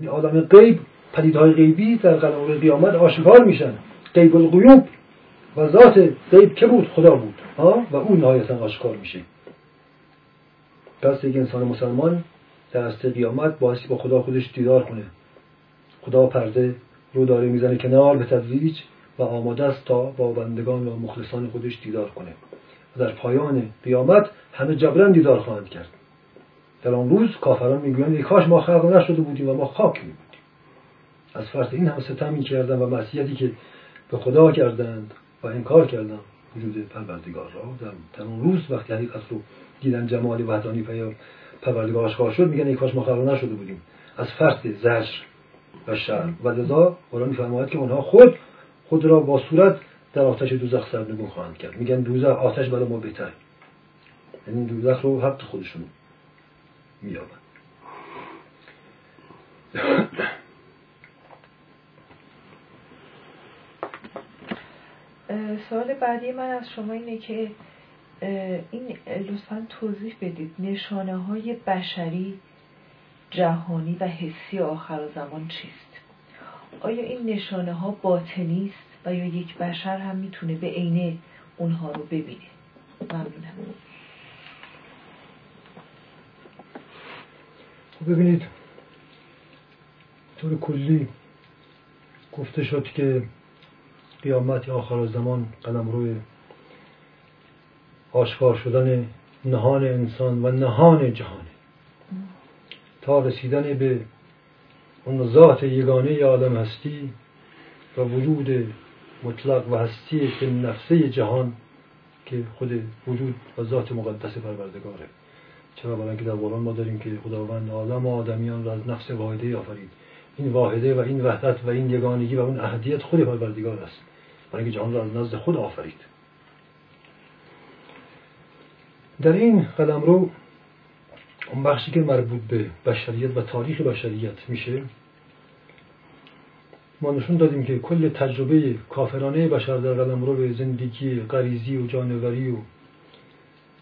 یعنی عالم غیب پدیدهای غیبی در قلم قیامت آشکار میشن. غیب الغیوب. و ذات غیب که بود؟ خدا بود. ها؟ و اون نهایتا آشکار میشه. پس یک انسان مسلمان در اصل قیامت باعثی با خدا خودش دیدار کنه. خدا پرده رو داره می‌زنه کنار به تدریج و آماده است تا با بندگان و مخلصان خودش دیدار کنه. و در پایان قیامت همه جبران دیدار خواهند کرد. در آن روز کافران می‌گویند کاش ما خلق نشده بودیم و ما خاک می بودیم. از فرض این همه ستمی کردن و معصیتی که به خدا کردند و انکار کردند. وجود پروردگار را در, اون روز وقتی حقیقت رو دیدن جمال وحدانی پیام پروردگار آشکار شد میگن ای کاش ما خلق نشده بودیم. از فرض زجر و شر و لذا قرآن میفرماید که اونها خود خود را با صورت در آتش دوزخ سرنگون خواهند کرد. میگن دوزخ آتش برای ما بهتر یعنی دوزخ رو حق خودشون مییابند سوال بعدی من از شما اینه که این لطفا توضیح بدید نشانه های بشری جهانی و حسی آخر زمان چیست؟ آیا این نشانه ها باطنی است و یا یک بشر هم می‌تونه به عینه اونها رو ببینه؟ ممنونم خب ببینید طور کلی گفته شد که قیامت آخر زمان قدم روی آشکار شدن نهان انسان و نهان جهانه تا رسیدن به اون ذات یگانه آدم هستی و وجود مطلق و هستی که نفسه جهان که خود وجود و ذات مقدس پروردگاره. چرا برای که در قرآن ما داریم که خداوند آدم و آدمیان را از نفس واحده آفرید. این واحده و این وحدت و این یگانگی و اون اهدیت خود پروردگار است. برای اینکه جهان را از نزد خود آفرید. در این قلم رو اون بخشی که مربوط به بشریت و تاریخ بشریت میشه ما نشون دادیم که کل تجربه کافرانه بشر در قلم رو به زندگی غریزی و جانوری و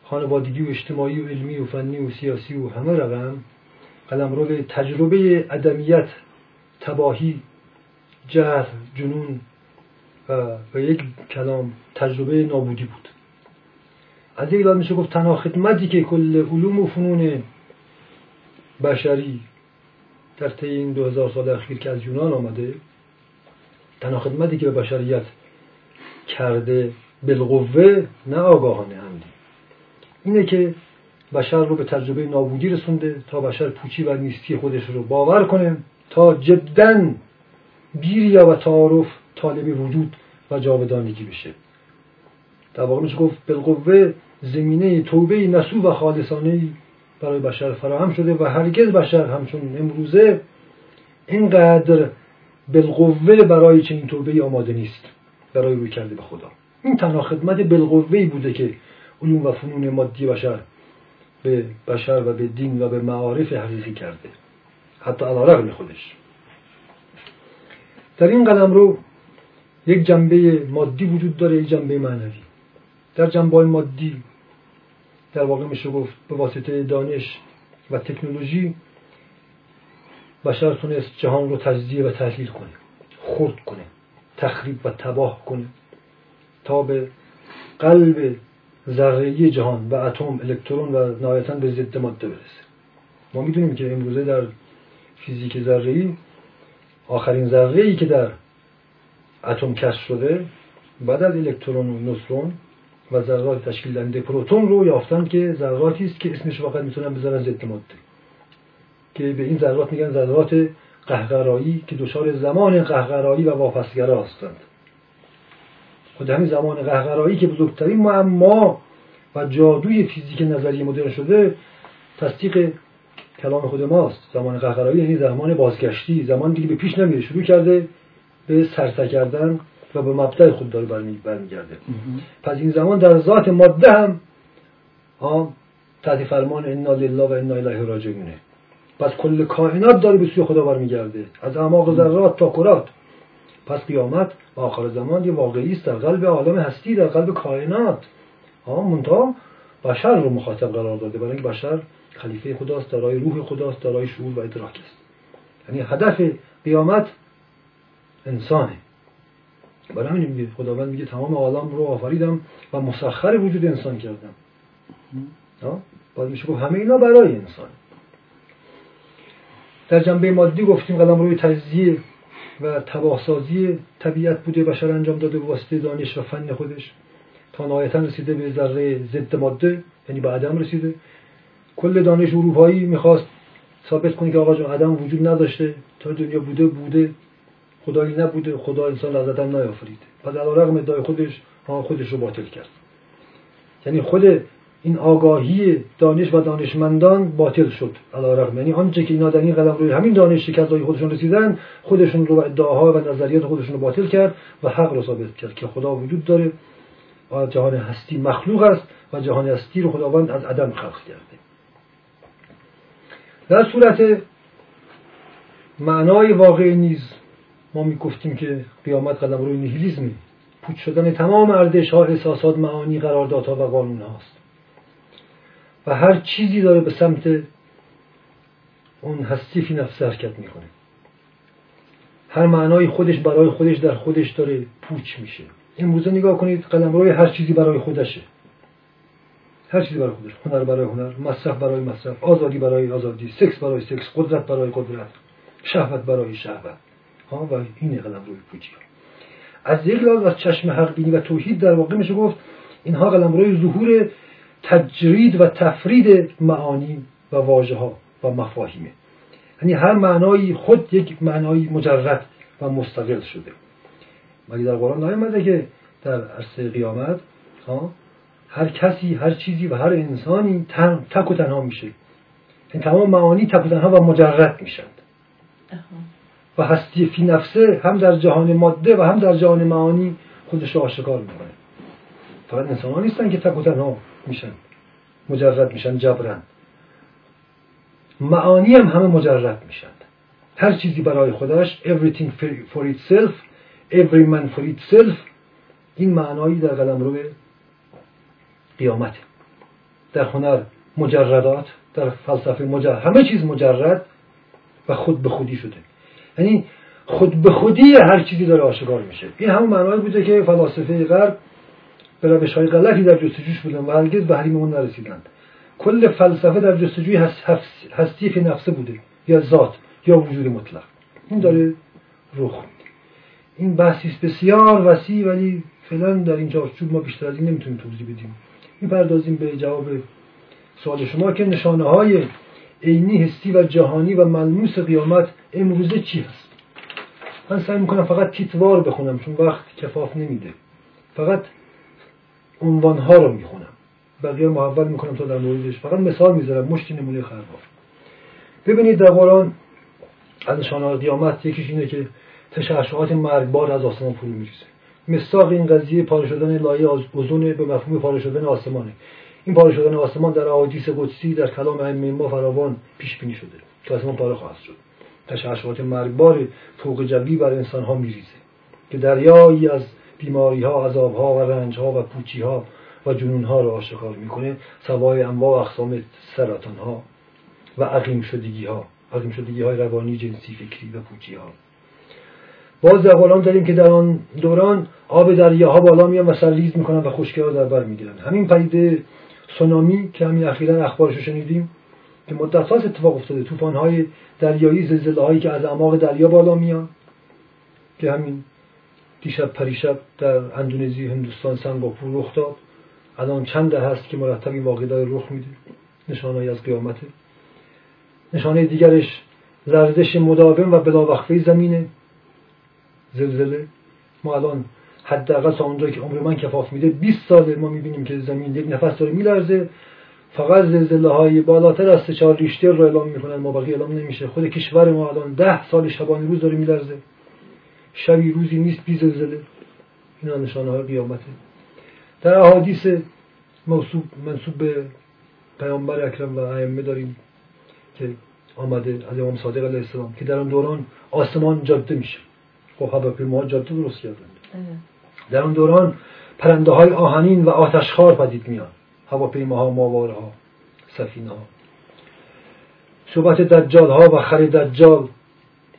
خانوادگی و اجتماعی و علمی و فنی و سیاسی و همه رقم قلم رو به تجربه ادمیت تباهی جهر جنون و به یک کلام تجربه نابودی بود. از یک میشه گفت تنها خدمتی که کل علوم و فنون بشری در طی این دو هزار سال اخیر که از یونان آمده تنها خدمتی که به بشریت کرده بالقوه نه آگاهانه اینه که بشر رو به تجربه نابودی رسونده تا بشر پوچی و نیستی خودش رو باور کنه تا جدا بیریا و تعارف طالب وجود و جاودانگی بشه. در واقع میشه گفت بالقوه زمینه توبه نسو و خالصانه برای بشر فراهم شده و هرگز بشر همچون امروزه اینقدر بالقوه برای چنین توبه آماده نیست. برای روی کرده به خدا. این تنها خدمت بالقوه بوده که علوم و فنون مادی بشر به بشر و به دین و به معارف حقیقی کرده. حتی علا خودش. در این قدم رو یک جنبه مادی وجود داره یک جنبه معنوی. در جنبه مادی در واقع میشه گفت به واسطه دانش و تکنولوژی بشر تونست جهان رو تجزیه و تحلیل کنه خرد کنه تخریب و تباه کنه تا به قلب ذره‌ای جهان و اتم الکترون و نهایتا به ضد ماده برسه. ما می‌دونیم که امروزه در فیزیک ذره‌ای آخرین ذره‌ای که در اتم کشف شده بعد از الکترون و نوترون و ذرات تشکیل دهنده پروتون رو یافتن که ذراتی است که اسمش فقط می‌تونن بذارن ضد ماده. که به این ذرات میگن ذرات قهقرایی که دچار زمان قهقرایی و واپسگرا هستند. خود همین زمان قهقرایی که بزرگترین معما و جادوی فیزیک نظری مدرن شده تصدیق کلام خود ماست. زمان قهقرایی یعنی زمان بازگشتی زمان دیگه به پیش نمیره شروع کرده به سرسه کردن و به مبدع خود داره برمیگرده. پس این زمان در ذات ماده هم تحت فرمان انا لله و انا الیه راجعونه. پس کل کائنات داره به سوی خدا برمیگرده. از اعماق ذرات تا کرات. پس قیامت و آخر زمان یه واقعی است در قلب عالم هستی در قلب کائنات. ها منتها بشر رو مخاطب قرار داده برای اینکه بشر خلیفه خداست دارای روح خداست دارای شعور و ادراک است. یعنی هدف قیامت انسانه. برای همین میگه خداوند میگه تمام عالم رو آفریدم و مسخر وجود انسان کردم. باید میشه گفت همه اینا برای انسان. در جنبه مادی گفتیم قلم روی تجزیه. و تباهسازی طبیعت بوده بشر انجام داده به واسطه دانش و فن خودش. تا نهایتا رسیده به ذره ضد ماده یعنی به عدم رسیده. کل دانش اروپایی می‌خواست ثابت کنه که آقا جان عدم وجود نداشته. تا دنیا بوده بوده. خدایی نبوده. خدا انسان از عدم نیافریده و در رغم ادعای خودش خودش رو باطل کرد. یعنی خود این آگاهی دانش و دانشمندان باطل شد. علا رغم. یعنی آنچه که اینا در این قدم روی همین دانش که خودشون رسیدن خودشون رو ادعاها و نظریات خودشون رو باطل کرد و حق رو ثابت کرد که خدا وجود داره و جهان هستی مخلوق است و جهان هستی رو خداوند از عدم خلق کرده. در صورت معنای واقعی نیز ما می گفتیم که قیامت قدم روی نیهیلیزمه پوچ شدن تمام ارزش ها احساسات معانی قراردادها و قانون هاست و هر چیزی داره به سمت اون هستی فی نفس حرکت می‌کنه. هر معنای خودش برای خودش در خودش داره پوچ میشه. امروزه نگاه کنید قلم روی هر چیزی برای خودشه. هر چیزی برای خودش. هنر برای هنر مصرف برای مصرف آزادی برای آزادی سکس برای سکس قدرت برای قدرت شهوت برای شهوت. ها و این قلم روی پوچی. از یک لحاظ از چشم حق بینی و توحید در واقع میشه گفت اینها قلم روی ظهور تجرید و تفرید معانی و واژه ها و مفاهیمه. یعنی هر معنایی خود یک معنایی مجرد و مستقل شده. مگه در قرآن نیامده که در عرصه قیامت هر کسی هر چیزی و هر انسانی تک و تنها میشه. این یعنی تمام معانی تک و تنها و مجرد میشند. و هستی فی نفسه هم در جهان ماده و هم در جهان معانی خودش رو آشکار می‌کنه. فقط انسان نیستن که تک و تنها میشن. مجرد میشن جبرن معانی هم همه مجرد میشن. هر چیزی برای خودش everything for itself every man for itself این معنایی در قلم روی قیامت. در هنر مجردات در فلسفه مجرد همه چیز مجرد و خود به خودی شده. یعنی خود به خودی هر چیزی داره آشکار میشه. این همون معنایی بوده که فلاسفه غرب به روش های غلطی در جستجوش بودن و هرگز به حریم اون نرسیدند کل فلسفه در جستجوی هستی فی نفسه بوده یا ذات یا وجود مطلق. این داره رخ این بحثی بسیار وسیع ولی فعلا در این چارچوب ما بیشتر از این نمی‌تونیم توضیح بدیم. می‌پردازیم به جواب سوال شما که نشانه های عینی حسی و جهانی و ملموس قیامت امروزه چی هست؟ من سعی می‌کنم فقط تیتوار بخونم چون وقت کفاف نمیده. فقط عنوان ها رو می‌خونم. بقیه محول می‌کنم تا در موردش. فقط مثال می‌ذارم. مشتی نمونه خربار ببینید در قرآن از نشانه قیامت یکیش اینه که تشعشعات مرگبار از آسمان فرو میریزه. مستاق این قضیه پاره شدن لایه اوزون به مفهوم پاره شدن آسمانه. این پاره شدن آسمان در احادیث قدسی در کلام ائمه ما فراوان پیش بینی شده. که آسمان پاره خواهد شد. تشعشعات مرگبار فوق جوی بر انسان ها میریزه. که دریایی از بیماری ها عذاب ها و رنج ها و پوچی ها و جنون ها رو آشکار می‌کنه. سوای انواع اقسام سرطان ها و عقیم شدگی ها عقیم شدگی های روانی جنسی فکری و پوچی ها باز در قرآن داریم که در آن دوران آب دریاها بالا میان و سرریز می‌کنن و خشکی ها در بر می‌گیرن. همین پدیده سونامی که همین اخیرا اخبارش شنیدیم که مدت اتفاق افتاده. طوفان های دریایی زلزله هایی که از اعماق دریا بالا میان که همین دیشب پریشب در اندونزی هندوستان سنگاپور رخ داد. الان چند هست که مرتب این واقع رخ میده. نشانه از قیامته نشانه دیگرش لرزش مداوم و بلاوقفه زمینه. زلزله. ما الان حداقل تا که عمر من کفاف میده 20 ساله ما می‌بینیم که زمین یک نفس داره میلرزه. فقط زلزله های بالاتر از چهار ریشتر رو اعلام می‌کنن. ما بقیه اعلام نمیشه. خود کشور ما الان ده سال شبانه روز داره میلرزه. شبی روزی نیست بی زلزله. اینا نشانه های قیامته. در احادیث موصوب منصوب به پیامبر اکرم و ائمه داریم که آمده از امام صادق علیه السلام که در آن دوران آسمان جاده میشه. خب هواپیما جاده درست کردن. در اون دوران پرنده های آهنین و آتشخار پدید میان. هواپیماها ماواره ها سفینه ها صحبت دجال ها و خر دجال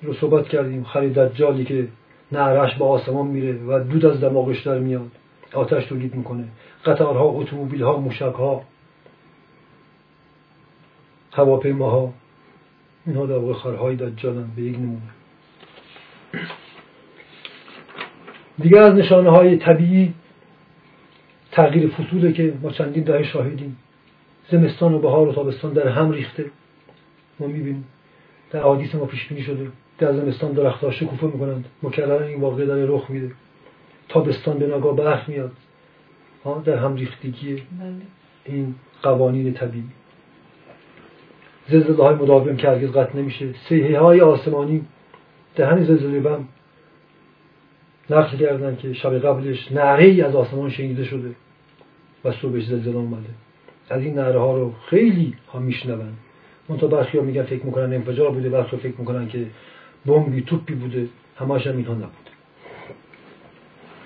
رو صحبت کردیم. خرید دجالی که نعرش به آسمان میره و دود از دماغش در میاد. آتش تولید می‌کنه. قطارها اتومبیل ها موشک ها هواپیماها اینها در واقع خرهای دجالن به یک نمونه. دیگر از نشانه های طبیعی تغییر فصوله که ما چندین دهه شاهدیم. زمستان و بهار و تابستان در هم ریخته. ما می‌بینیم. در حادیث ما پیش بینی شده. در زمستان درختها شکوفه می‌کنند. مکررا این واقع داره رخ میده. تابستان به ناگاه برف میاد. ها در هم ریختگی بله. این قوانین طبیعی. زلزله های مداوم که هرگز قطع نمیشه. سیحه های آسمانی در همین زلزله بم نقل کردن که شب قبلش نعره ای از آسمان شنیده شده و صبحش زلزله اومده. از این نعره ها رو خیلی ها میشنون. منتها برخی ها میگن فکر می‌کنن انفجار بوده برخی فکر می‌کنن که بمبی توپی بوده هماش هم اینها نبوده.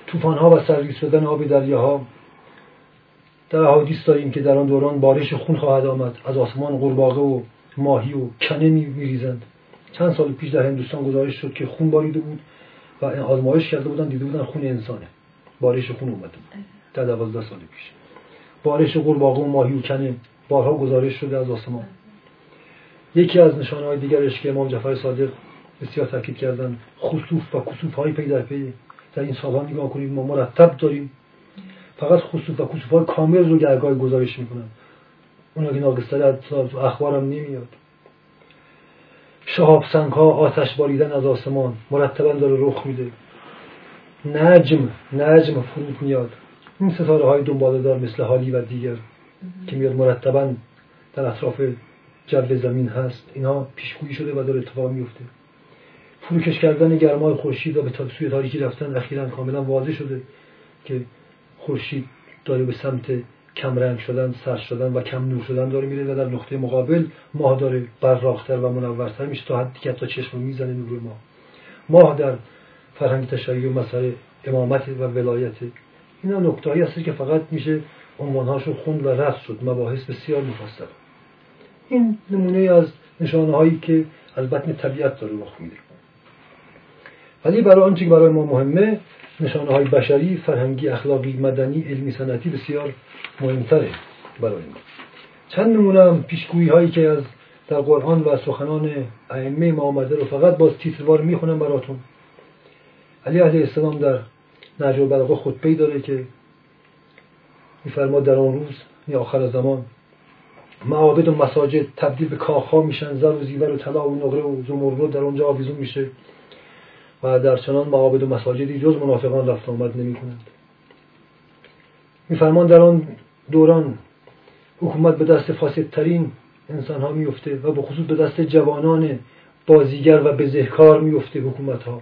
طوفان ها و سرریز شدن آب دریاها در حادیث داریم که در آن دوران بارش خون خواهد آمد از آسمان قورباغه و ماهی و کنه میریزند. چند سال پیش در هندوستان گزارش شد که خون باریده بود و آزمایش کرده بودن دیده بودن خون انسانه. بارش خون اومده بود. در دوازده سال پیش. بارش قورباغه و ماهی و کنه بارها گزارش شده از آسمان. یکی از نشانه های دیگرش که امام جعفر صادق بسیار تاکید کردن. خصوف و کسوف های پی در پی در این سالها نگاه کنید ما مرتب داریم. فقط خصوص و کسوف های کامل رو گرگاه گزارش می‌کنن. اونا که ناقصتر تو اخبارم نمیاد. شهاب سنگ ها آتش باریدن از آسمان. مرتبا داره رخ میده. نجم نجم فرود میاد. این ستاره های دنباله دار مثل حالی و دیگر که میاد مرتبا در اطراف جو زمین هست. اینا پیشگویی شده و داره اتفاق میفته فروکش کردن گرمای خورشید و به سوی تاریکی رفتن اخیرا کاملا واضح شده که خورشید داره به سمت کم رنگ شدن سرد شدن و کم نور شدن داره میره و در نقطه مقابل ماه داره براختر و منورتر میشه تا حدی که تا چشم می‌زنه نور ماه ماه در فرهنگ تشیع و مسئله امامت و ولایت. اینا نکته هایی که فقط میشه عنوانهاشو خوند و رد شد. مباحث بسیار مفصل. این نمونه از نشانه هایی که از بطن طبیعت داره رخ میده. ولی برای آنچه که برای ما مهمه نشانه های بشری فرهنگی اخلاقی مدنی علمی سنتی بسیار مهمتره برای ما. چند نمونه هم پیشگویی هایی که از در قرآن و سخنان ائمه ما آمده رو فقط باز تیتروار می‌خونم براتون. علی علیه السلام در نجم البلاغه خطبه داره که میفرماد در آن روز یا آخر زمان معابد و مساجد تبدیل به کاخها میشن زر و زیور و طلا و نقره و زمرد در اونجا آویزون میشه. و در چنان معابد و مساجدی جز منافقان رفت آمد نمی کنند. میفرمان در آن دوران حکومت به دست فاسدترین انسان ها میفته و به خصوص به دست جوانان بازیگر و بزهکار میفته حکومت ها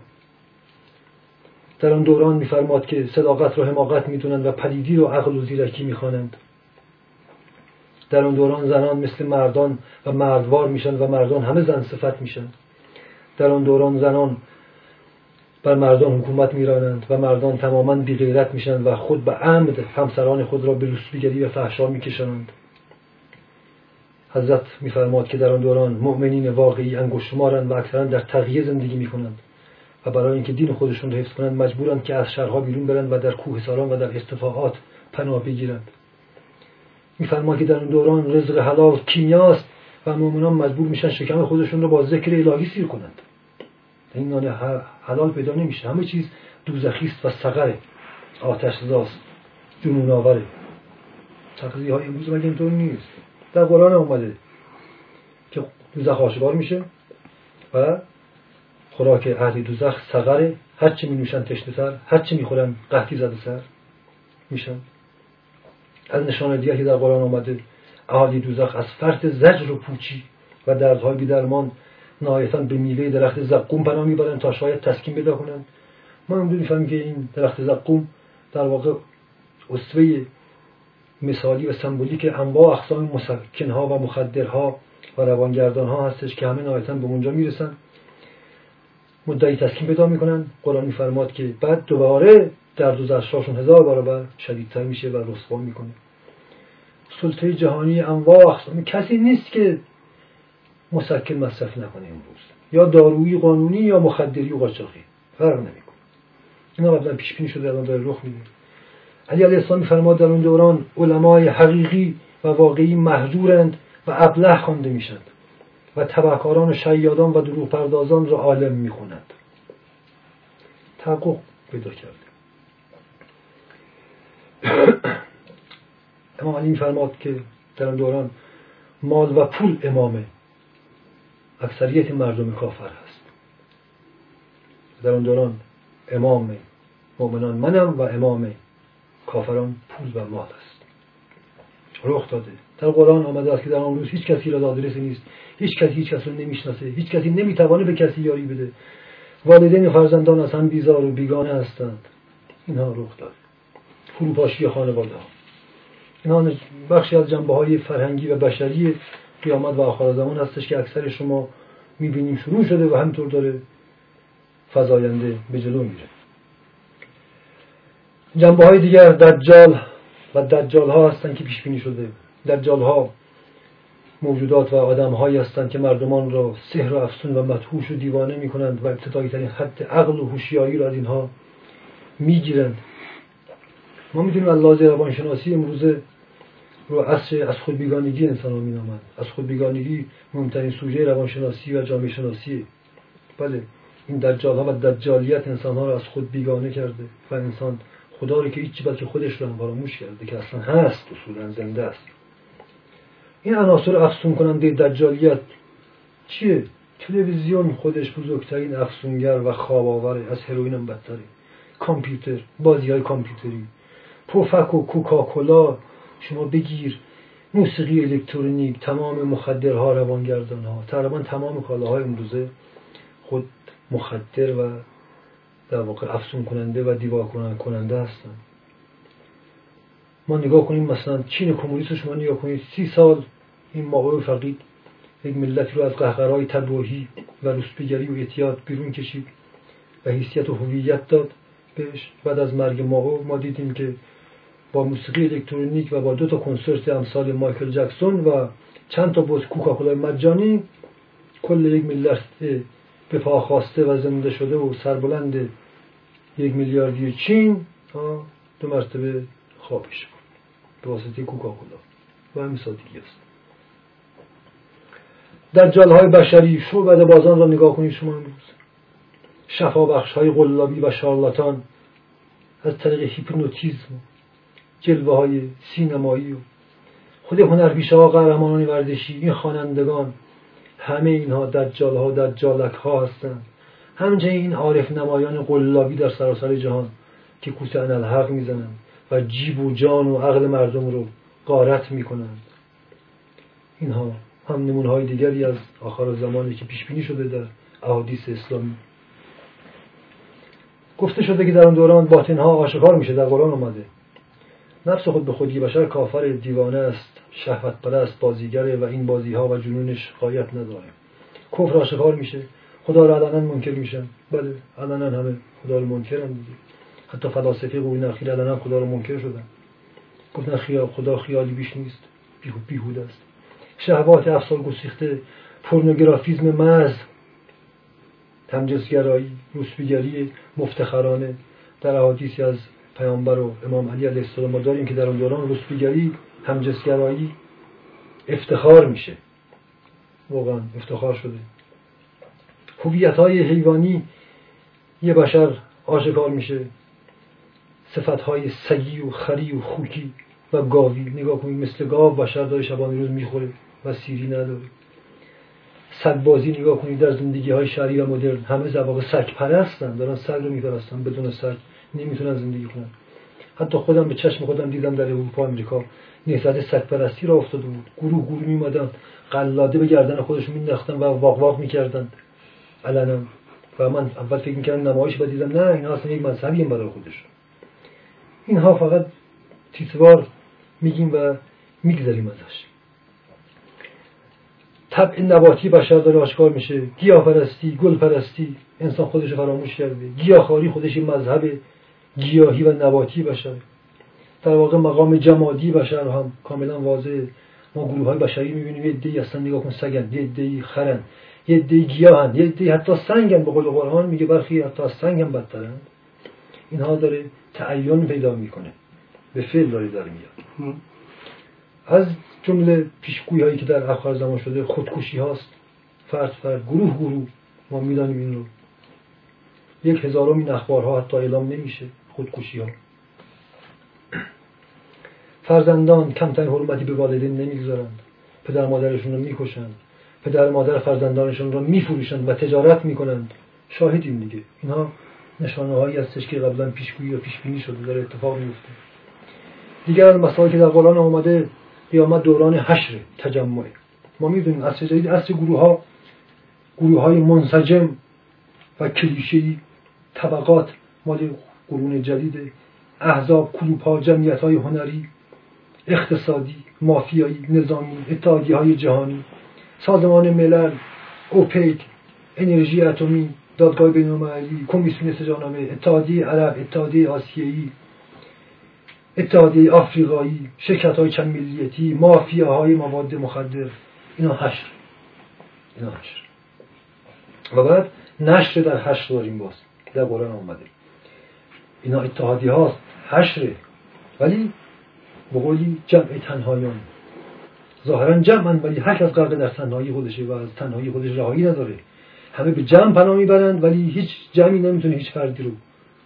در آن دوران میفرماد که صداقت را حماقت می‌دونند و پلیدی رو عقل و زیرکی می‌خوانند. در آن دوران زنان مثل مردان و مردوار میشن و مردان همه زن صفت میشن. در آن دوران زنان بر مردان حکومت میرانند و مردان تماما بیغیرت میشن و خود به عمد همسران خود را به رسولیگری و فحشا میکشانند. حضرت میفرماد که در آن دوران مؤمنین واقعی انگشت و اکثرا در تغییر زندگی می‌کنند و برای اینکه دین خودشون را حفظ کنند مجبورند که از شهرها بیرون برند و در کوهساران و در ارتفاعات پناه بگیرند. میفرماد که در اون دوران رزق حلال کیمیاست و مؤمنان مجبور میشن شکم خودشون رو با ذکر الهی سیر کنند. این نان حلال پیدا نمیشه. همه چیز دوزخیست و سقره آتش زاست جنون آوره. تقضیه های امروز مگه اینطور نیست؟ در قرآن اومده که دوزخ آشکار میشه و خوراک اهل دوزخ سقره هرچی می نوشن تشنه سر هرچی می‌خورن قحطی زده سر میشن. از نشان دیگه که در قرآن آمده اهالی دوزخ از فرط زجر و پوچی و دردهای بیدرمان نهایتا به میوه درخت زقوم پناه می‌برند تا شاید تسکین پیدا کنند ما هم می‌فهمیم که این درخت زقوم در واقع اصوه مثالی و سمبولیک انواع اقسام مسکنها و مخدرها و روانگردانها هستش که همه نهایتا به اونجا می‌رسن. مدعی تسکین پیدا می‌کنن. قرآن میفرماد که بعد دوباره در دوزخشاشون هزار برابر شدیدتر میشه و رسوا می‌کنه. سلطه جهانی انواع اقسام کسی نیست که مسکن مصرف نکنه امروز یا دارویی قانونی یا مخدری و قاچاقی. فرق نمی‌کنه. اینا قبلا پیش بینی شده الان داره رخ میده. علی علیه السلام میفرماد در اون دوران علمای حقیقی و واقعی محضورند و ابله خوانده میشند و تبهکاران و شیادان و دروغ پردازان را عالم می‌خونند. تحقق پیدا کرده. امام علی میفرماد که در اون دوران مال و پول امامه. اکثریت مردم کافر هست. در اون دوران امام مؤمنان منم و امام کافران پول و مال است. رخ داده. در قرآن آمده است که در آن روز هیچ کسی را آدرس نیست. هیچ کسی هیچ کسی نمی‌شناسه. هیچ کسی نمی‌توانه به کسی یاری بده. والدین و فرزندان از هم بیزار و بیگانه هستند. اینها رخ داده. فروپاشی خانواده ها. اینها بخشی از جنبه های فرهنگی و بشری قیامت و آخر زمان هستش که اکثر شما می‌بینیم شروع شده و همطور داره فضاینده به جلو میره. جنبه های دیگر دجال و دجال ها هستند که پیش بینی شده. دجال ها موجودات و آدم هایی هستند که مردمان را سحر و افسون و مدهوش و دیوانه می کنند و ابتدایی ترین حد عقل و هوشیاری را از اینها می‌گیرند. ما می‌دونیم از لحاظ روانشناسی امروزه رو عصر از خود بیگانگی انسان ها می از خود بیگانگی مهمترین سوژه روانشناسی و جامعه شناسی بله این دجال ها و دجالیت انسان ها رو از خود بیگانه کرده و انسان خدا رو که هیچی بلکه خودش رو هم فراموش کرده که اصلا هست اصولا زنده است. این عناصر افسون کننده دجالیت چیه؟ تلویزیون خودش بزرگترین افسونگر و خواب آوره از هروئین هم بدتره کامپیوتر بازی های کامپیوتری. پفک و کوکاکولا شما بگیر. موسیقی الکترونیک تمام مخدرها روانگردان ها تقریبا تمام کالاهای امروزه خود مخدر و در واقع افسون کننده و دیوار کننده هستن. ما نگاه کنیم مثلا چین کمونیست شما نگاه کنید. سی سال این موقع فقید یک ملتی رو از قهقرهای تباهی و رسبیگری و اعتیاد بیرون کشید و حیثیت و هویت داد بهش. بعد از مرگ موقع ما دیدیم که با موسیقی الکترونیک و با دو تا کنسرت امثال مایکل جکسون و چند تا بوز کوکاکولای مجانی کل یک ملت به پا خواسته و زنده شده و سربلند یک میلیاردی چین. دو مرتبه خوابش بود. به واسطه کوکاکولا. و همین سادگی است. در جلهای بشری بعد بازان را نگاه کنید شما امروز. شفا بخش های غلابی و شارلاتان از طریق هیپنوتیزم جلوه های سینمایی و خود هنرپیشه ها قهرمانان ورزشی این خوانندگان همه اینها دجال ها دجالک ها هستند. همچنین این عارف نمایان قلابی در سراسر جهان که کوسه الحق می‌زنند و جیب و جان و عقل مردم رو قارت می‌کنند. اینها هم نمونه های دیگری از آخر زمانی که پیش بینی شده در احادیث اسلامی. گفته شده که در اون دوران باطن ها آشکار میشه در قرآن آمده نفس خود به خودی بشر کافر دیوانه است شهوت پرست بازیگره و این بازی ها و جنونش قایت نداره کفر آشکار میشه. خدا را علنا منکر میشن. بله علنا همه خدا رو منکرن دیگه. حتی فلاسفه قرون اخیر علنا خدا رو منکر شدن. گفتن خیال خدا خیالی بیش نیست. بیهود است. شهوات افسار گسیخته. پورنوگرافیزم محض. تمجزگرایی روسبیگری مفتخرانه. در احادیثی از پیامبر و امام علی علیه السلام ما داریم که در اون دوران روسبیگری همجنسگرایی افتخار میشه. واقعا افتخار شده. هویت های حیوانی یه بشر آشکار میشه. صفت های سگی و خری و خوکی و گاوی. نگاه کنید مثل گاو بشر داره شبانه روز می‌خوره و سیری نداره. سگ بازی نگاه کنید در زندگی های شهری و مدرن همه زواقع سگ پرستن دارن سگ رو میپرستن بدون سگ. نمی‌تونن زندگی کنن حتی خودم به چشم خودم دیدم در اروپا امریکا نهزت سگ پرستی را افتاده بود. گروه گروه میمدن قلاده به گردن خودشون مینداختن و واق واق می‌کردن. علنا و من اول فکر می‌کردم نمایش و دیدم. نه اینها اصلا یک مذهبی برای خودش. اینها فقط تیتوار میگیم و می‌گذاریم ازش. طبع نباتی بشر داره آشکار میشه. گیاه پرستی گل پرستی انسان خودش فراموش کرده. گیاهخواری خودش مذهب گیاهی و نباتی بشر. در واقع مقام جمادی بشر هم کاملا واضحه. ما گروه های بشری می‌بینیم یه دی اصلا نگاه کن سگن یه دی خرن یه دی گیاهن یه دی حتی سنگن به قول قرآن میگه برخی حتی از سنگ بدترن. اینها داره تعین پیدا می‌کنه. به فعل داره داره میاد. از جمله پیشگویی هایی که در آخر زمان شده خودکشی هاست. فرد فرد گروه گروه ما می‌دانیم این رو. یک هزارم این اخبارها حتی اعلام نمیشه. خودکشی ها. فرزندان کمترین حرمتی به والدین نمی‌گذارند. پدر مادرشون رو می‌کشند. پدر مادر فرزندانشون رو میفروشند و تجارت می‌کنند. شاهدیم دیگه. اینها نشانه هایی هستش که قبلا پیشگویی و پیشبینی شده داره اتفاق میفته دیگر مسائلی که در قرآن آمده قیامت دوران حشر تجمعه ما می‌دونیم اصل جدید اصل گروه ها گروه های منسجم و کلیشه‌ای طبقات مال قرون جدید احزاب کلوپ ها جمعیت های هنری اقتصادی مافیایی نظامی اتحادی های جهانی سازمان ملل اوپیک انرژی اتمی دادگاه بینالمللی کمیسیون سجانامه اتحادیه عرب اتحادیه آسیایی اتحادیه آفریقایی شرکت های چند ملیتی مافیاهای مواد مخدر. اینا حشر اینا حشر و بعد نشر در حشر داریم باز. در قرآن آمده. اینا اتحادی هاست. حشره. ولی به قولی جمع تنهایان. ظاهرا جمعن ولی هر کس در تنهایی خودشه و از تنهایی خودش رهایی نداره. همه به جمع پناه می‌برند ولی هیچ جمعی نمی‌تونه هیچ فردی رو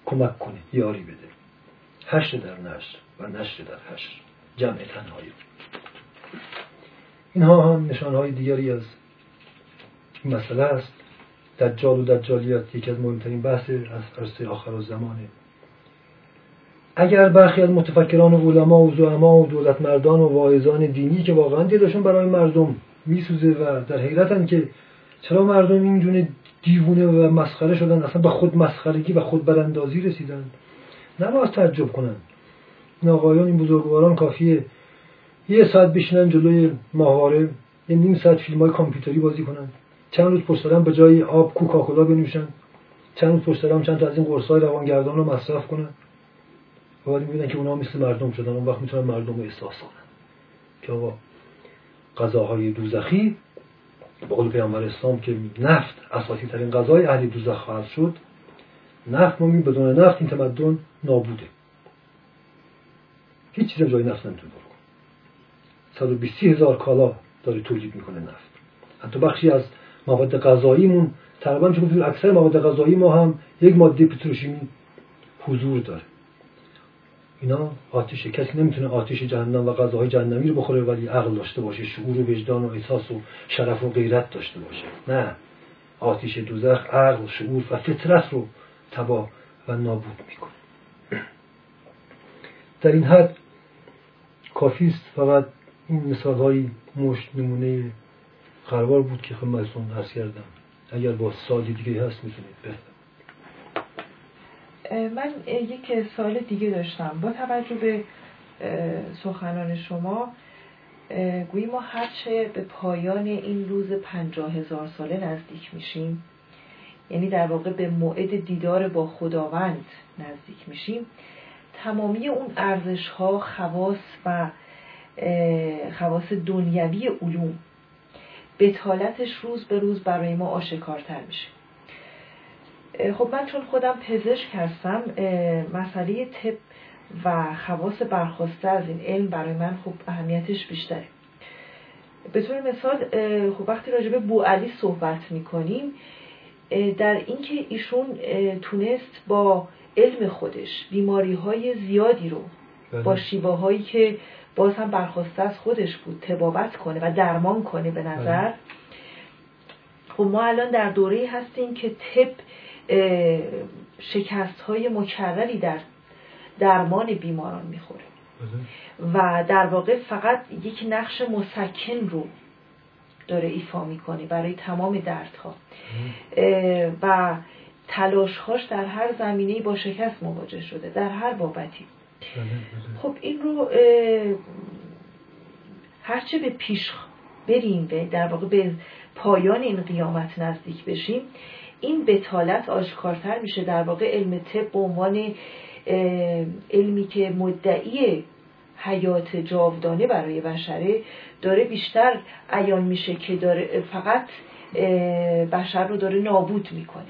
کمک کنه یاری بده. حشر در نشر و نشر در حشر. جمع تنهایی. اینها هم نشانهای دیگری از این مسئله است. دجال و دجالیت یکی از مهمترین بحث از عرصه آخر زمانه اگر برخی از متفکران و علما و زعما و دولت مردان و واعظان دینی که واقعا دلشون برای مردم میسوزه و در حیرتن که چرا مردم اینجونه دیوونه و مسخره شدن اصلا به خود مسخرگی و خود براندازی رسیدن؟ نباید تعجب کنن. این آقایان این بزرگواران کافیه یه ساعت بشینن جلوی ماهواره یه نیم ساعت فیلم های کامپیوتری بازی کنن. چند روز پشت به جای آب کوکاکولا بنوشن. چند روز پشت چند تا از این قرص های روانگردان رو مصرف کنن. و بعد می‌بینن که اونا مثل مردم شدن اون وقت می‌تونن مردم رو احساس کنن. که آقا غذاهای دوزخی به قول پیامبر اسلام که نفت اساسی ترین غذای اهل دوزخ خواهد شد. نفت ما بدون نفت این تمدن نابوده. هیچ چیز جای نفت نمی‌تونه بکن 120 هزار کالا داره تولید می‌کنه نفت. حتی بخشی از مواد غذاییمون تقریبا چون اکثر مواد غذایی ما هم یک ماده پتروشیمی حضور داره. اینا آتیشه کسی نمی‌تونه آتیش جهنم و غذاهای جهنمی رو بخوره ولی عقل داشته باشه شعور و وجدان و احساس و شرف و غیرت داشته باشه. نه. آتیش دوزخ عقل شعور و فطرت رو تباه و نابود می‌کنه. در این حد کافیست فقط این مثال های مشت نمونه قرار بود که خدمتتون عرض کردم. اگر با سالی دیگه هست می‌تونید بفرمایید. من یک سال دیگه داشتم. با توجه به سخنان شما گویی ما هرچه به پایان این روز پنجاه هزار ساله نزدیک میشیم یعنی در واقع به موعد دیدار با خداوند نزدیک میشیم تمامی اون ارزش ها خواص و خواص دنیوی علوم بتالتش روز به روز برای ما آشکارتر میشه. خب من چون خودم پزشک هستم مسئله طب و خواص برخواسته از این علم برای من خب اهمیتش بیشتره به طور مثال خب وقتی راجع به بو علی صحبت می‌کنیم در اینکه ایشون تونست با علم خودش بیماری های زیادی رو بله. با شیوه هایی که باز هم برخواسته از خودش بود تبابت کنه و درمان کنه به نظر بله. خب ما الان در دوره هستیم که طب شکست های مکرری در درمان بیماران می‌خوره. و در واقع فقط یک نقش مسکن رو داره ایفا می‌کنه برای تمام دردها. و تلاشهاش در هر زمینه با شکست مواجه شده در هر بابتی. خب این رو هرچه به پیش بریم به در واقع به پایان این قیامت نزدیک بشیم این بتالت آشکارتر میشه در واقع علم طب به عنوان علمی که مدعی حیات جاودانه برای بشره داره بیشتر عیان میشه که داره فقط بشر رو داره نابود می‌کنه.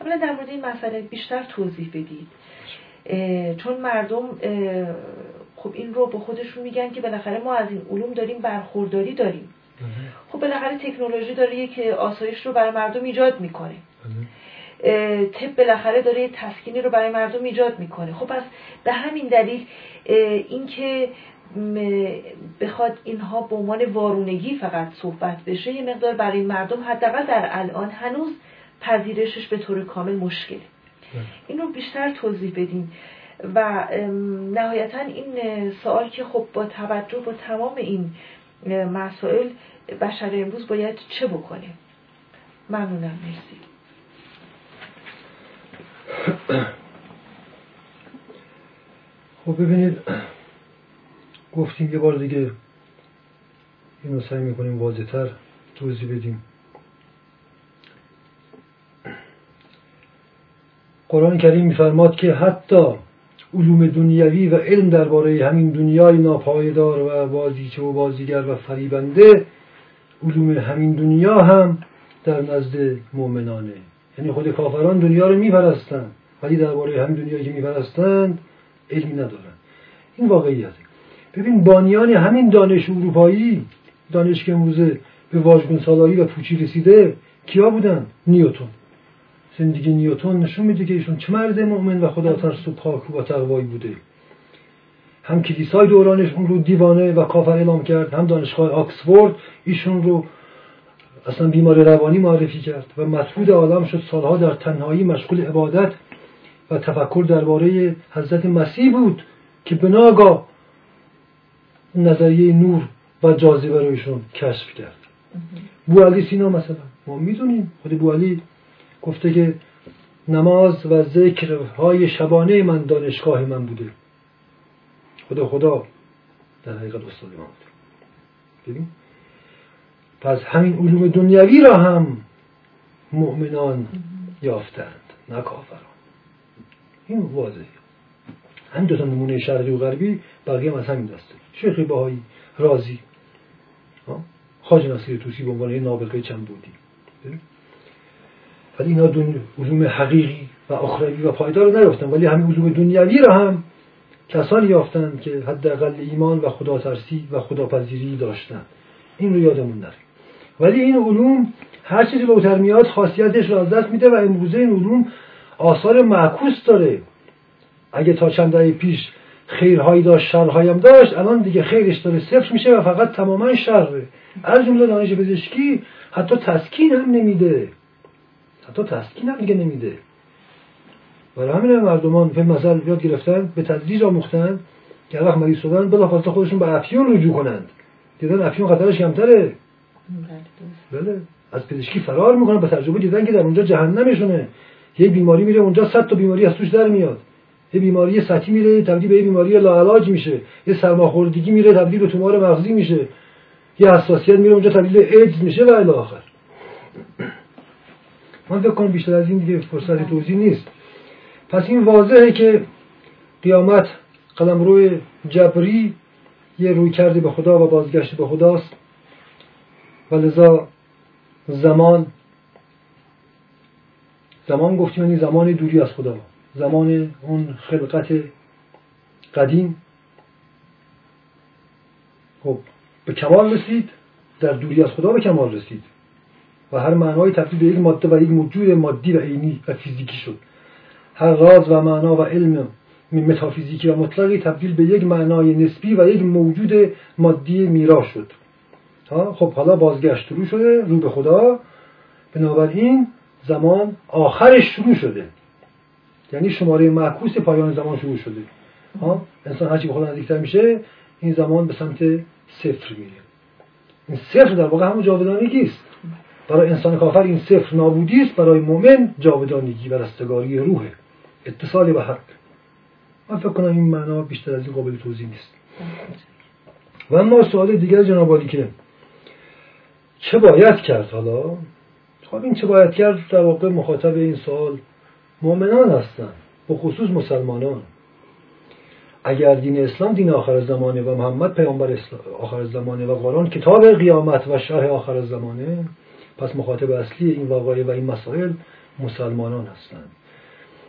اولا در مورد این مسئله بیشتر توضیح بدید. چون مردم خب این رو به خودشون میگن که بالاخره ما از این علوم داریم برخورداری داریم. خب بالاخره تکنولوژی داره یک آسایش رو برای مردم ایجاد می‌کنه. طب بالاخره داره تسکینی رو برای مردم ایجاد می‌کنه. خب پس به همین دلیل اینکه بخواد اینها به عنوان وارونگی فقط صحبت بشه یه مقدار برای مردم حداقل در الان هنوز پذیرشش به طور کامل مشکله. این رو بیشتر توضیح بدیم و نهایتا این سوال که خب با توجه با تمام این مسائل بشر امروز باید چه بکنه ممنونم مرسی. خب ببینید گفتیم یه بار دیگه اینو سعی می‌کنیم واضحتر توضیح بدیم. قرآن کریم میفرماد که حتی علوم دنیوی و علم درباره همین دنیای ناپایدار و بازیچه و بازیگر و فریبنده علوم همین دنیا هم در نزد مؤمنانه. یعنی خود کافران دنیا رو میپرستند ولی درباره همین دنیایی که میپرستند علمی ندارن. این واقعیته. ببین بانیان همین دانش اروپایی دانش که امروزه به واژگون سالاری و پوچی رسیده کیا بودن؟ نیوتون زندگی نیوتون نشون میده که ایشون چه مرد مؤمن و خدا ترس و پاک و تقوایی بوده. هم کلیسای دورانش اون رو دیوانه و کافر اعلام کرد هم دانشگاه آکسفورد ایشون رو اصلا بیمار روانی معرفی کرد و مسعود عالم شد سالها در تنهایی مشغول عبادت و تفکر درباره حضرت مسیح بود که به ناگاه نظریه نور و جاذبه رو ایشون کشف کرد. بو علی سینا مثلا ما می‌دونیم خود بو علی گفته که نماز و ذکر های شبانه من دانشگاه من بوده. خدا خدا در حقیقت استاد ما بوده پس همین علوم دنیوی را هم مؤمنان یافتند نه کافران. این واضحه. هم دو تا نمونه شرقی و غربی بقیه هم از همین دسته. شیخ باهایی رازی. خاج نصیر توسی به عنوان نابغه چند بودی ولی اینا علوم حقیقی و اخروی و پایدار رو نیافتن ولی همین علوم دنیوی را هم کسانی یافتند که حداقل ایمان و خدا ترسی و خداپذیری داشتند. این رو یادمون نره. ولی این علوم هر چیزی به میاد خاصیتش رو از دست میده و امروزه این علوم آثار معکوس داره. اگه تا چند دهه پیش خیرهایی داشت شرهایی هم داشت الان دیگه خیرش داره صفر میشه و فقط تماما شره. از جمله دانش پزشکی حتی تسکین هم نمیده. حتی تسکین هم دیگه نمیده. برای همین مردمان به مثل یاد گرفتن به تدریج آموختن که وقت مریض شدن بلافاصله خودشون به افیون رجوع کنند. دیدن افیون خطرش کمتره. بله. از پزشکی فرار می‌کنن به تجربه دیدن که در اونجا جهنمشونه. یه بیماری میره اونجا صد تا بیماری از توش در میاد. یه بیماری سطحی میره تبدیل به یه بیماری لاعلاج میشه. یه سرماخوردگی میره تبدیل به تومار مغزی میشه. یه حساسیت میره اونجا تبدیل به ایدز میشه و الی آخر. من فکر کنم بیشتر از این دیگه فرصت توضیح نیست. پس این واضحه که قیامت قلم روی جبری یه روی کرده به خدا و بازگشت به خداست. و لذا زمان زمان گفتیم یعنی زمان دوری از خدا. زمان اون خلقت قدیم. خب به کمال رسید در دوری از خدا به کمال رسید. و هر معنای تبدیل به یک ماده و یک موجود مادی و عینی و فیزیکی شد. هر راز و معنا و علم متافیزیکی و مطلقی تبدیل به یک معنای نسبی و یک موجود مادی میرا شد. خب حالا بازگشت رو شده رو به خدا. بنابراین زمان آخرش شروع شده. یعنی شماره معکوس پایان زمان شروع شده. ها؟ انسان هرچی به خدا نزدیکتر میشه این زمان به سمت صفر میره. این صفر در واقع همون جاودانگی است برای انسان کافر این صفر نابودی است برای مؤمن جاودانگی و رستگاری روحه. اتصال به حق. من فکر کنم این معنا بیشتر از این قابل توضیح نیست. و اما سوال دیگر جناب که چه باید کرد حالا؟ خب این چه باید کرد در واقع مخاطب این سوال مؤمنان هستند به خصوص مسلمانان. اگر دین اسلام دین آخر زمانه و محمد پیامبر آخر زمانه و قرآن کتاب قیامت و شرح آخر زمانه پس مخاطب اصلی این واقعه و این مسائل مسلمانان هستند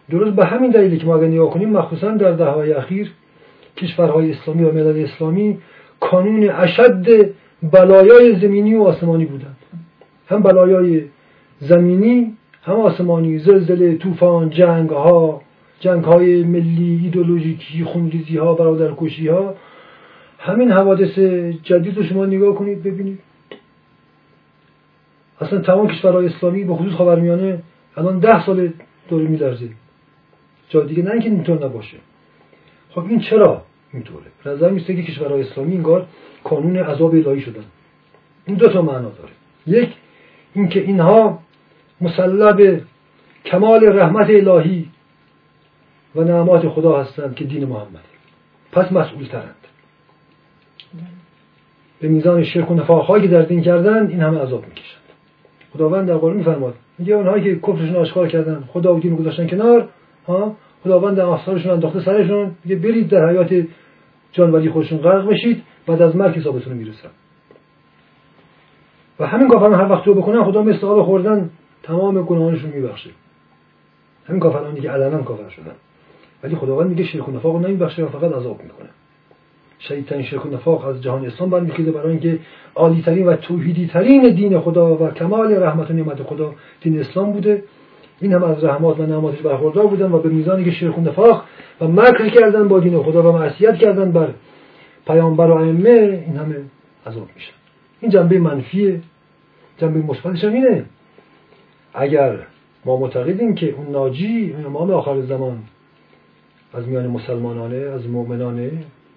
درست به همین دلیلی که ما اگر نگاه کنیم مخصوصا در دههای اخیر کشورهای اسلامی و ملل اسلامی کانون اشد بلایای زمینی و آسمانی بودند. هم بلایای زمینی هم آسمانی زلزله طوفان جنگ ها جنگ های ملی ایدولوژیکی خونریزی ها برادرکشی ها همین حوادث جدید رو شما نگاه کنید ببینید. اصلا تمام کشورهای اسلامی به خصوص خاورمیانه الان ده سال داره میلرزه جا دیگه نه اینکه اینطور نباشه. خب این چرا اینطوره؟ نظر میسته که کشورهای اسلامی انگار کانون عذاب الهی شدن. این دو تا معنا داره. یک اینکه اینها مسلب کمال رحمت الهی و نعمات خدا هستند که دین محمد. پس مسئول ترند به میزان شرک و نفاقهایی که در دین کردن این همه عذاب می‌کشند. خداوند در قرآن میفرماد میگه اونهایی که کفرشون آشکار کردن خدا و دین گذاشتن کنار ها خداوند افسارشون انداخته سرشون میگه برید در حیات جانوری خودشون غرق بشید بعد از مرگ حسابتون می‌رسن و همین کافران هر وقت رو بکنن خدا مثل آب خوردن تمام گناهانشون میبخشه. همین کافرانی که علنا کافر شدن ولی خداوند میگه شرک و نفاق رو نمیبخشه و فقط عذاب می‌کنه. شدیدترین شرک و نفاق از جهان اسلام برمیخیزه برای اینکه عالیترین و توحیدی ترین دین خدا و کمال رحمت و نعمت خدا دین اسلام بوده. این هم از رحمات و نعماتش برخوردار بودن و به میزانی که شرک و نفاق و مکر کردن با دین خدا و معصیت کردن بر پیامبر و ائمه این همه عذاب میشن این جنبه منفیه. جنبه مثبتش اینه. اگر ما معتقدیم که اون ناجی امام آخر زمان از میان مسلمانانه از مؤمنانه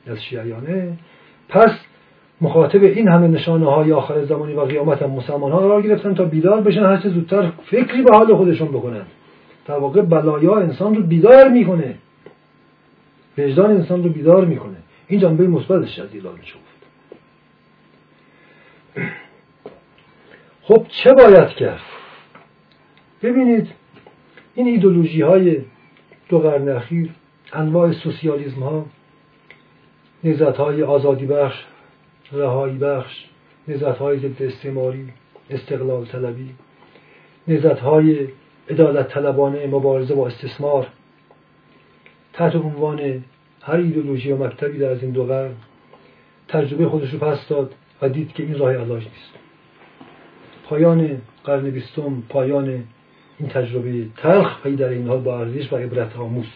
از شیعیانه پس مخاطب این همه نشانه های آخر زمانی و قیامت هم مسلمان ها قرار گرفتن تا بیدار بشن هر چه زودتر فکری به حال خودشون بکنن. در واقع بلایا انسان رو بیدار می‌کنه. وجدان انسان رو بیدار می‌کنه. این جنبه مثبتش از ایلان میشه خب چه باید کرد؟ ببینید این ایدولوژی های دو قرن اخیر انواع سوسیالیزم ها نزت های آزادی بخش رهایی بخش نزت های ضد استعماری استقلال طلبی نزت های عدالت طلبانه مبارزه با استثمار. تحت عنوان هر ایدولوژی و مکتبی در از این دو قرن تجربه خودش رو پس داد و دید که این راه علاج نیست. پایان قرن بیستم پایان این تجربه تلخ و در این حال با ارزش و عبرت آموز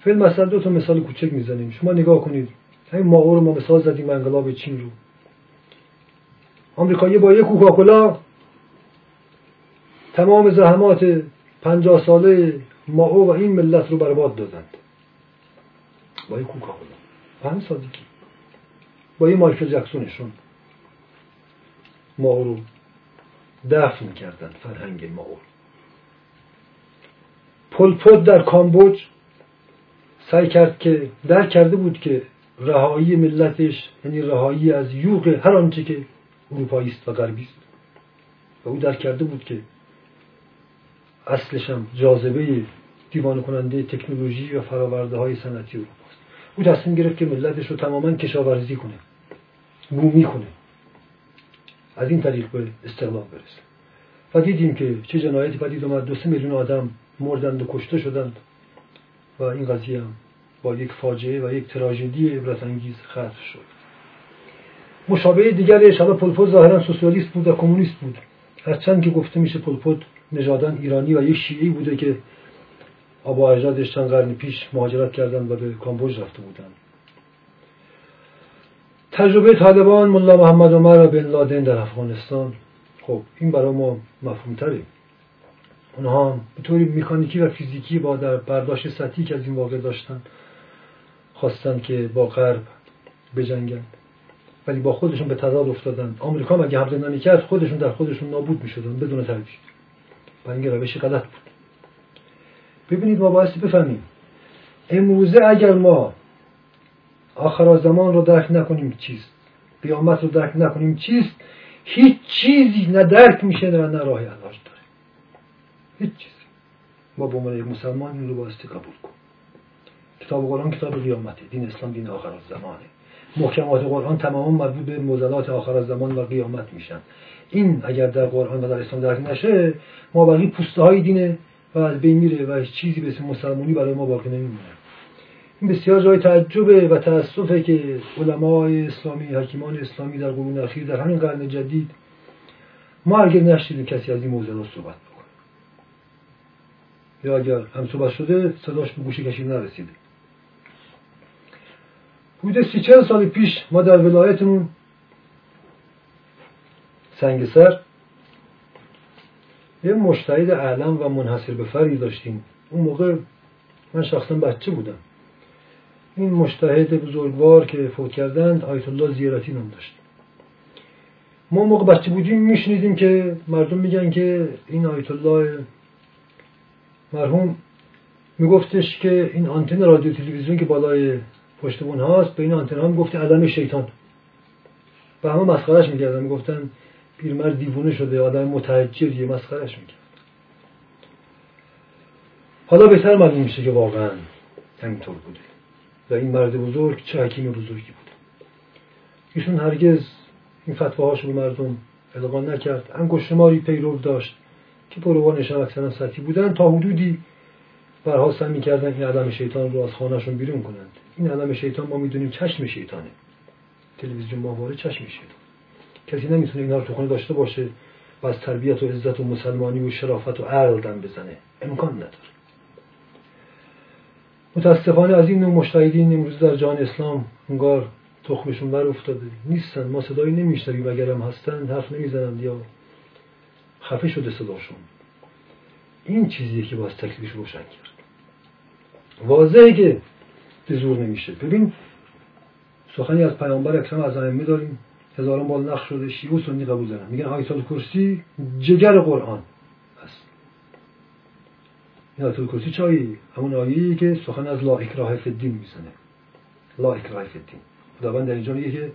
فیلم مثلا دو تا مثال کوچک می‌زنیم. شما نگاه کنید. همین ماهو رو ما مثال زدیم انقلاب چین رو. آمریکایی با یک کوکاکولا تمام زحمات پنجاه ساله ماهو و این ملت رو برباد دادند. با یک کوکاکولا. همین سادگی با این مایکل جکسونشون ماهو رو دفن کردن فرهنگ ماهو پلپوت در کامبوج سعی کرد که درک کرده بود که رهایی ملتش یعنی رهایی از یوغ هر آنچه که اروپایی است و غربی است. و او درک کرده بود که اصلش هم جاذبه دیوان کننده تکنولوژی و فراورده های صنعتی اروپاست او تصمیم گرفت که ملتش رو تماما کشاورزی کنه بومی کنه. از این طریق به استقلال برسه. و دیدیم که چه جنایتی پدید اومد. دو سه میلیون آدم مردند و کشته شدند و این قضیه هم با یک فاجعه و یک تراژدی عبرت انگیز ختم شد. مشابه دیگر شب پلپوت ظاهرا سوسیالیست بود و کمونیست بود. هرچند که گفته میشه پلپوت نژادان ایرانی و یک شیعی بوده که آبا اجدادش چند قرن پیش مهاجرت کردند و به کامبوج رفته بودند. تجربه طالبان ملا محمد عمر و بن لادن در افغانستان. خب این برای ما مفهوم تره اونها به طوری میکانیکی و فیزیکی با در برداشت سطحی که از این واقع داشتن خواستن که با غرب بجنگند. ولی با خودشون به تضاد افتادن. آمریکا مگه حمله نمی‌کرد؟ خودشون در خودشون نابود می‌شدن بدون تردید و این روش غلط بود. ببینید ما باید بفهمیم. امروزه اگر ما آخر زمان رو درک نکنیم چیست؟ قیامت رو درک نکنیم چیست؟ هیچ چیزی نه درک میشه نه نه راه علاج داره. هیچ چیزی. ما به عنوان مسلمان این رو بایستی قبول کن کتاب قرآن کتاب قیامته. دین اسلام دین آخر زمانه محکمات قرآن تماما مربوط به موزلات آخر از زمان و قیامت میشن. این اگر در قرآن و در اسلام درک نشه ما بقیه پوسته های دینه و از بین میره و چیزی به اسم مسلمانی برای ما باقی نمیمونه. این بسیار جای تعجبه و تاسفه که علمای اسلامی حکیمان اسلامی در قرون اخیر در همین قرن جدید ما اگر نشدیم کسی از این موضوع صحبت بکنه. یا اگر هم صحبت شده صداش به گوش کشی نرسیده. حدود سی چل سال پیش ما در ولایتمون. سنگسر یه مشتهد اعلم و منحصر به فردی داشتیم. اون موقع من شخصا بچه بودم. این مشتهد بزرگوار که فوت کردند آیت الله زیارتی نام داشت. ما موقع بچه بودیم میشنیدیم که مردم میگن که این آیت الله مرحوم میگفتش که این آنتن رادیو تلویزیون که بالای پشت به این آنتن ها می‌گفت علم شیطان. و همه مسخرش می‌کردن. می‌گفتن پیرمرد دیوونه شده آدم متحجریه مسخرش می‌کرد. حالا بهتر معلوم میشه که واقعا همینطور بوده. و این مرد بزرگ چه حکیم بزرگی بود. ایشون هرگز این فتواهاش به مردم القا نکرد. انگشتماری پیرو داشت که پروانشان اکثرا سطحی بودن. تا حدودی برها می‌کردن این عدم شیطان رو از خانهشون بیرون کنند. این عدم شیطان ما می‌دونیم چشم شیطانه. تلویزیون ماهواره چشم شیطان. کسی نمی‌تونه اینا رو تو خونه داشته باشه و از تربیت و عزت و مسلمانی و شرافت و عقل دم بزنه. امکان نداره. متاسفانه از این نوع مشتهدین امروز در جان اسلام انگار تخمشون بر افتاده. نیستن ما صدایی نمیشنویم. اگر هم هستن حرف نمی‌زنند یا خفه شده صداشون. این چیزیه که باز تکلیفش روشن کرد. واضحه که به زور نمیشه. ببین سخنی از پیامبر اکرم از ائمه داریم. هزاران بال نقش شده شیعه و سنی قبول دارن میگن آیت کرسی جگر قرآن است. این آیت کرسی چایی؟ همون آیه‌ای که سخن از لا اکراه فی می‌زنه. لا اکراه فی الدین. خداوند در اینجا میگه که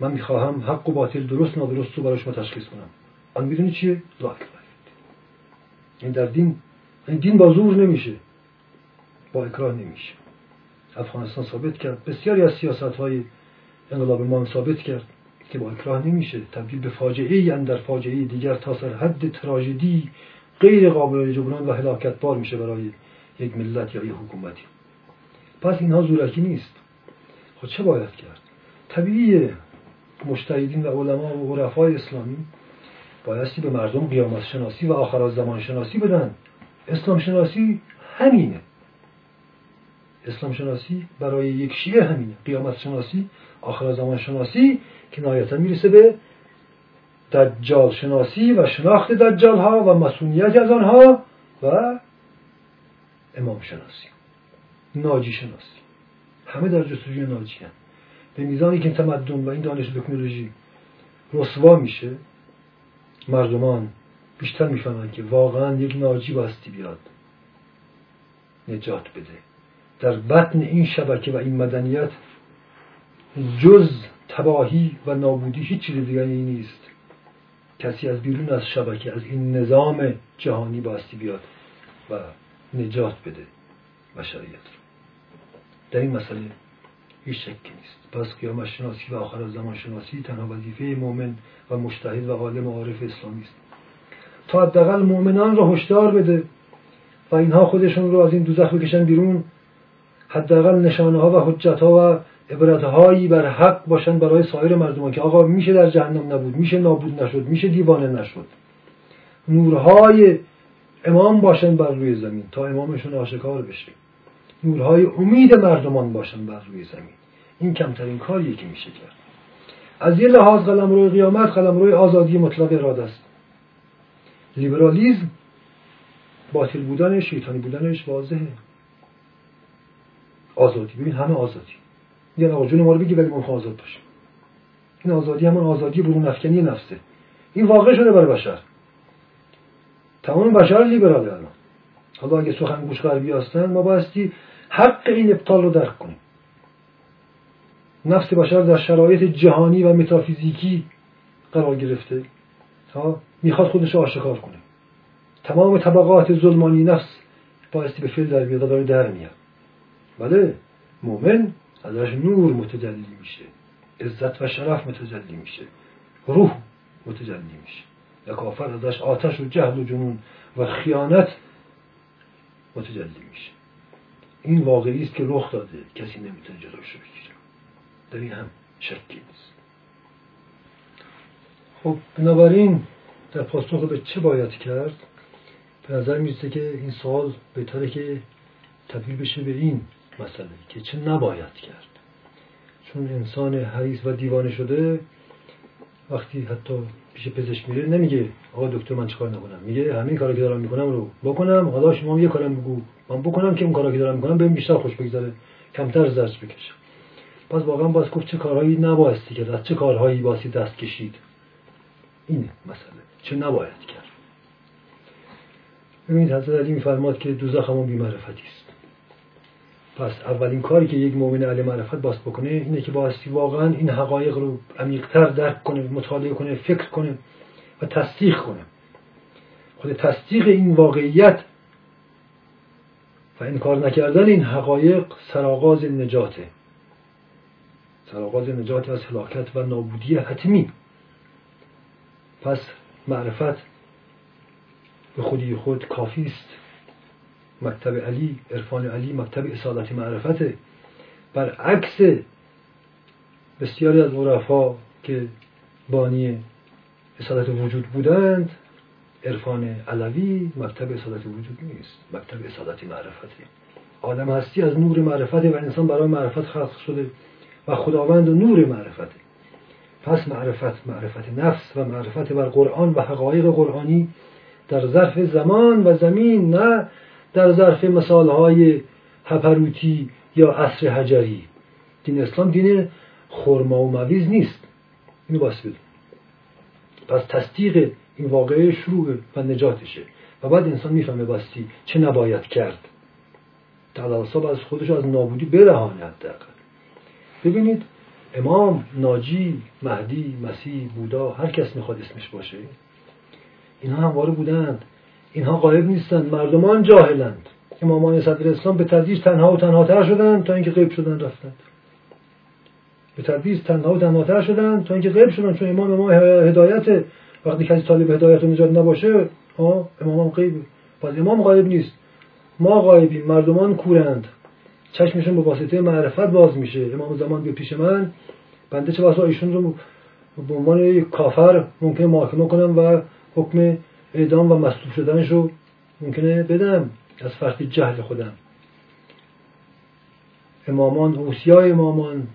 من می‌خواهم حق و باطل درست نادرست رو براش تشخیص کنم. آن می‌دونی چیه؟ لا اکراه این در دین این دین با زور نمیشه. با اکراه نمیشه. افغانستان ثابت کرد. بسیاری از سیاست های انقلاب ما ثابت کرد که با اکراه نمیشه. تبدیل به فاجعه ای در فاجعه دیگر تا سر حد تراژدی غیر قابل جبران و هلاکت بار میشه برای یک ملت یا یک حکومتی. پس اینها زورکی نیست. خب چه باید کرد؟ طبیعی مشتهدین و علما و عرفای اسلامی بایستی به مردم قیامت شناسی و آخر زمان شناسی بدن. اسلام شناسی همینه. اسلام شناسی برای یک شیعه همینه. قیامت شناسی آخر زمان شناسی که نهایتا می‌رسه به دجال شناسی و شناخت دجال ها و مسئولیت از آنها و امام شناسی ناجی شناسی همه در جستجوی ناجی هم. به میزانی که تمدن و این دانش تکنولوژی رسوا میشه مردمان بیشتر می‌فهمن که واقعا یک ناجی باستی بیاد نجات بده. در بطن این شبکه و این مدنیت جز تباهی و نابودی هیچ چیز دیگری نیست. کسی از بیرون از شبکه از این نظام جهانی باستی بیاد و نجات بده بشریت رو. در این مسئله هیچ شکی نیست. پس قیامت شناسی و آخر زمان شناسی تنها وظیفه مؤمن و مشتهد و عالم عارف اسلامی است. تا حداقل مؤمنان را هشدار بده و اینها خودشون رو از این دوزخ بکشن بیرون. حداقل نشانه ها و حجت ها و عبرت هایی بر حق باشن برای سایر مردمان که آقا میشه در جهنم نبود میشه نابود نشد میشه دیوانه نشد. نورهای امام باشن بر روی زمین تا امامشون آشکار بشه نورهای امید مردمان باشن بر روی زمین. این کمترین کاریه که میشه کرد. از یه لحاظ قلم روی قیامت قلم روی آزادی مطلق اراده است. لیبرالیزم باطل بودنش شیطانی بودنش واضحه. آزادی. ببین همه آزادی. میگن آقا جون ما رو بگی ولی ما آزاد باشیم. این آزادی همون آزادی برون افکنی نفسه. این واقع شده برای بشر. تمام بشر لیبراله الان. حالا اگه سخن گوش غربی هستن ما بایستی حق این ابطال رو درک کنیم. نفس بشر در شرایط جهانی و متافیزیکی قرار گرفته. تا می‌خواد خودش رو آشکار کنه. تمام طبقات ظلمانی نفس بایستی به فیل در بیاد داره در میاد. بله مؤمن ازش نور متجلی میشه عزت و شرف متجلی میشه روح متجلی میشه. و کافر ازش آتش و جهل و جنون و خیانت متجلی میشه. این واقعی است که رخ داده کسی نمی‌تونه جلوش رو بگیره. در این هم شکی نیست. خب بنابراین در پاسخ به چه باید کرد؟ به نظر می‌رسه که این سوال بهتره که تبدیل بشه به این. مسئله که چه نباید کرد. چون انسان حریص و دیوانه شده وقتی حتی پیش پزشک میره نمیگه آقا دکتر من چیکار نکنم؟ میگه همین کاری که دارم می‌کنم رو بکنم حالا شما یه کارم بگو من بکنم که اون کاری که دارم می‌کنم بهم بیشتر خوش بگذره کمتر زرش بکشم پس واقعا باز گفت چه کارهایی نبایستی کرد از چه کارهایی باسی دست کشید. این مسئله چه نباید کرد. ببینید حضرت علی میفرماد که دوزخ همون بیمعرفتی است. پس اولین کاری که یک مؤمن علی معرفت باست بکنه اینه که باستی واقعا این حقایق رو عمیقتر درک کنه مطالعه کنه فکر کنه و تصدیق کنه. خود تصدیق این واقعیت و انکار نکردن این حقایق سرآغاز نجاته. سرآغاز نجات از هلاکت و نابودی حتمی. پس معرفت به خودی خود کافی است. مکتب علی عرفان علی مکتب اصالت معرفته. برعکس بسیاری از عرفا که بانی اصالت وجود بودند عرفان علوی مکتب اصالت وجود نیست مکتب اصالت معرفته. آدم هستی از نور معرفته و انسان برای معرفت خلق شده و خداوند نور معرفته. پس معرفت معرفت نفس و معرفت بر قرآن و حقایق قرآنی در ظرف زمان و زمین نه در ظرف مثالهای هپروتی یا عصر حجری. دین اسلام دین خرما و مویز نیست. اینو باس بدون. پس تصدیق این واقعه شروع و نجاتشه. و بعد انسان می‌فهمه باستی چه نباید کرد. تعالی از خودش از نابودی برهانه حداقل. ببینید امام ناجی مهدی مسیح بودا هر کس می‌خواد اسمش باشه. اینها همواره بودند. اینها غایب نیستند مردمان جاهلند. امامان صدر اسلام به تدریج تنها و تنها تر شدند تا اینکه غیب شدن رفتند. به تدریج تنها و تنها تر شدند تا اینکه غیب شدند چون امام ما هدایت وقتی کسی طالب هدایت و نجات نباشه ها امام غیب. پس امام غایب نیست. ما غایبیم مردمان کورند. چشمشون به واسطه معرفت باز میشه. امام زمان به پیش من بنده چه واسه ایشون رو به عنوان کافر ممکنه محاکمه کنم و حکم اعدام و مصلوب شدنش رو ممکنه بدم. از فرق جهل خودم. امامان اوسیای امامان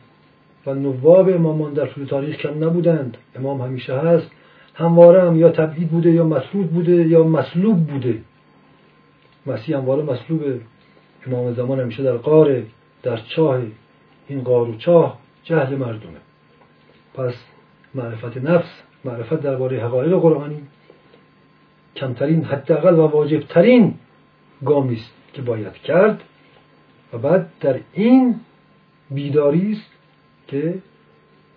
و نواب امامان در طول تاریخ کم نبودند. امام همیشه هست. همواره هم یا تبعید بوده یا مسلوب بوده یا مسلوب بوده. مسیح همواره مسلوب امام زمان همیشه در قار در چاه. این قار و چاه جهل مردمه. پس معرفت نفس معرفت درباره حقایق قرآنی کمترین حداقل و واجبترین گامی است که باید کرد. و بعد در این بیداری است که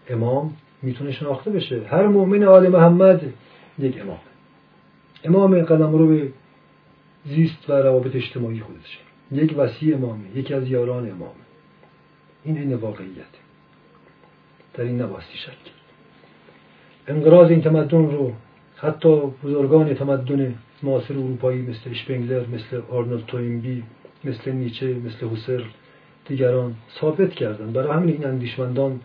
امام می‌تونه شناخته بشه. هر مؤمن آل محمد یک امام. امام قدم رو به زیست و روابط اجتماعی خودشه یک وسیع امامه یکی از یاران امامه این این واقعیت. در این نباستی شک انقراض این تمدن رو حتی بزرگان تمدن معاصر اروپایی مثل اشپنگلر مثل آرنولد توینبی مثل نیچه مثل هوسر دیگران ثابت کردند. برای همین این اندیشمندان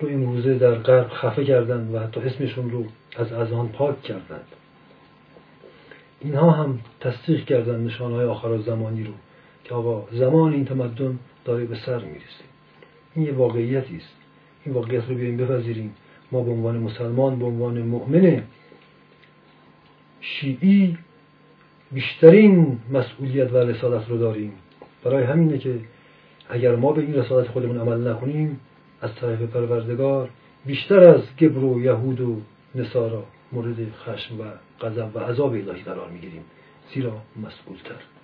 رو امروزه در غرب خفه کردند و حتی اسمشون رو از اذهان پاک کردند. اینها هم تصدیق کردند نشانهای آخر زمانی رو که آقا زمان این تمدن داره به سر می‌رسه. این یه واقعیتی است. این واقعیت رو بیاییم بپذیریم. ما به عنوان مسلمان به عنوان مؤمن شیعی بیشترین مسئولیت و رسالت رو داریم. برای همینه که اگر ما به این رسالت خودمون عمل نکنیم از طرف پروردگار بیشتر از گبر و یهود و نصارا مورد خشم و غضب و عذاب الهی قرار می‌گیریم. زیرا مسئولتر.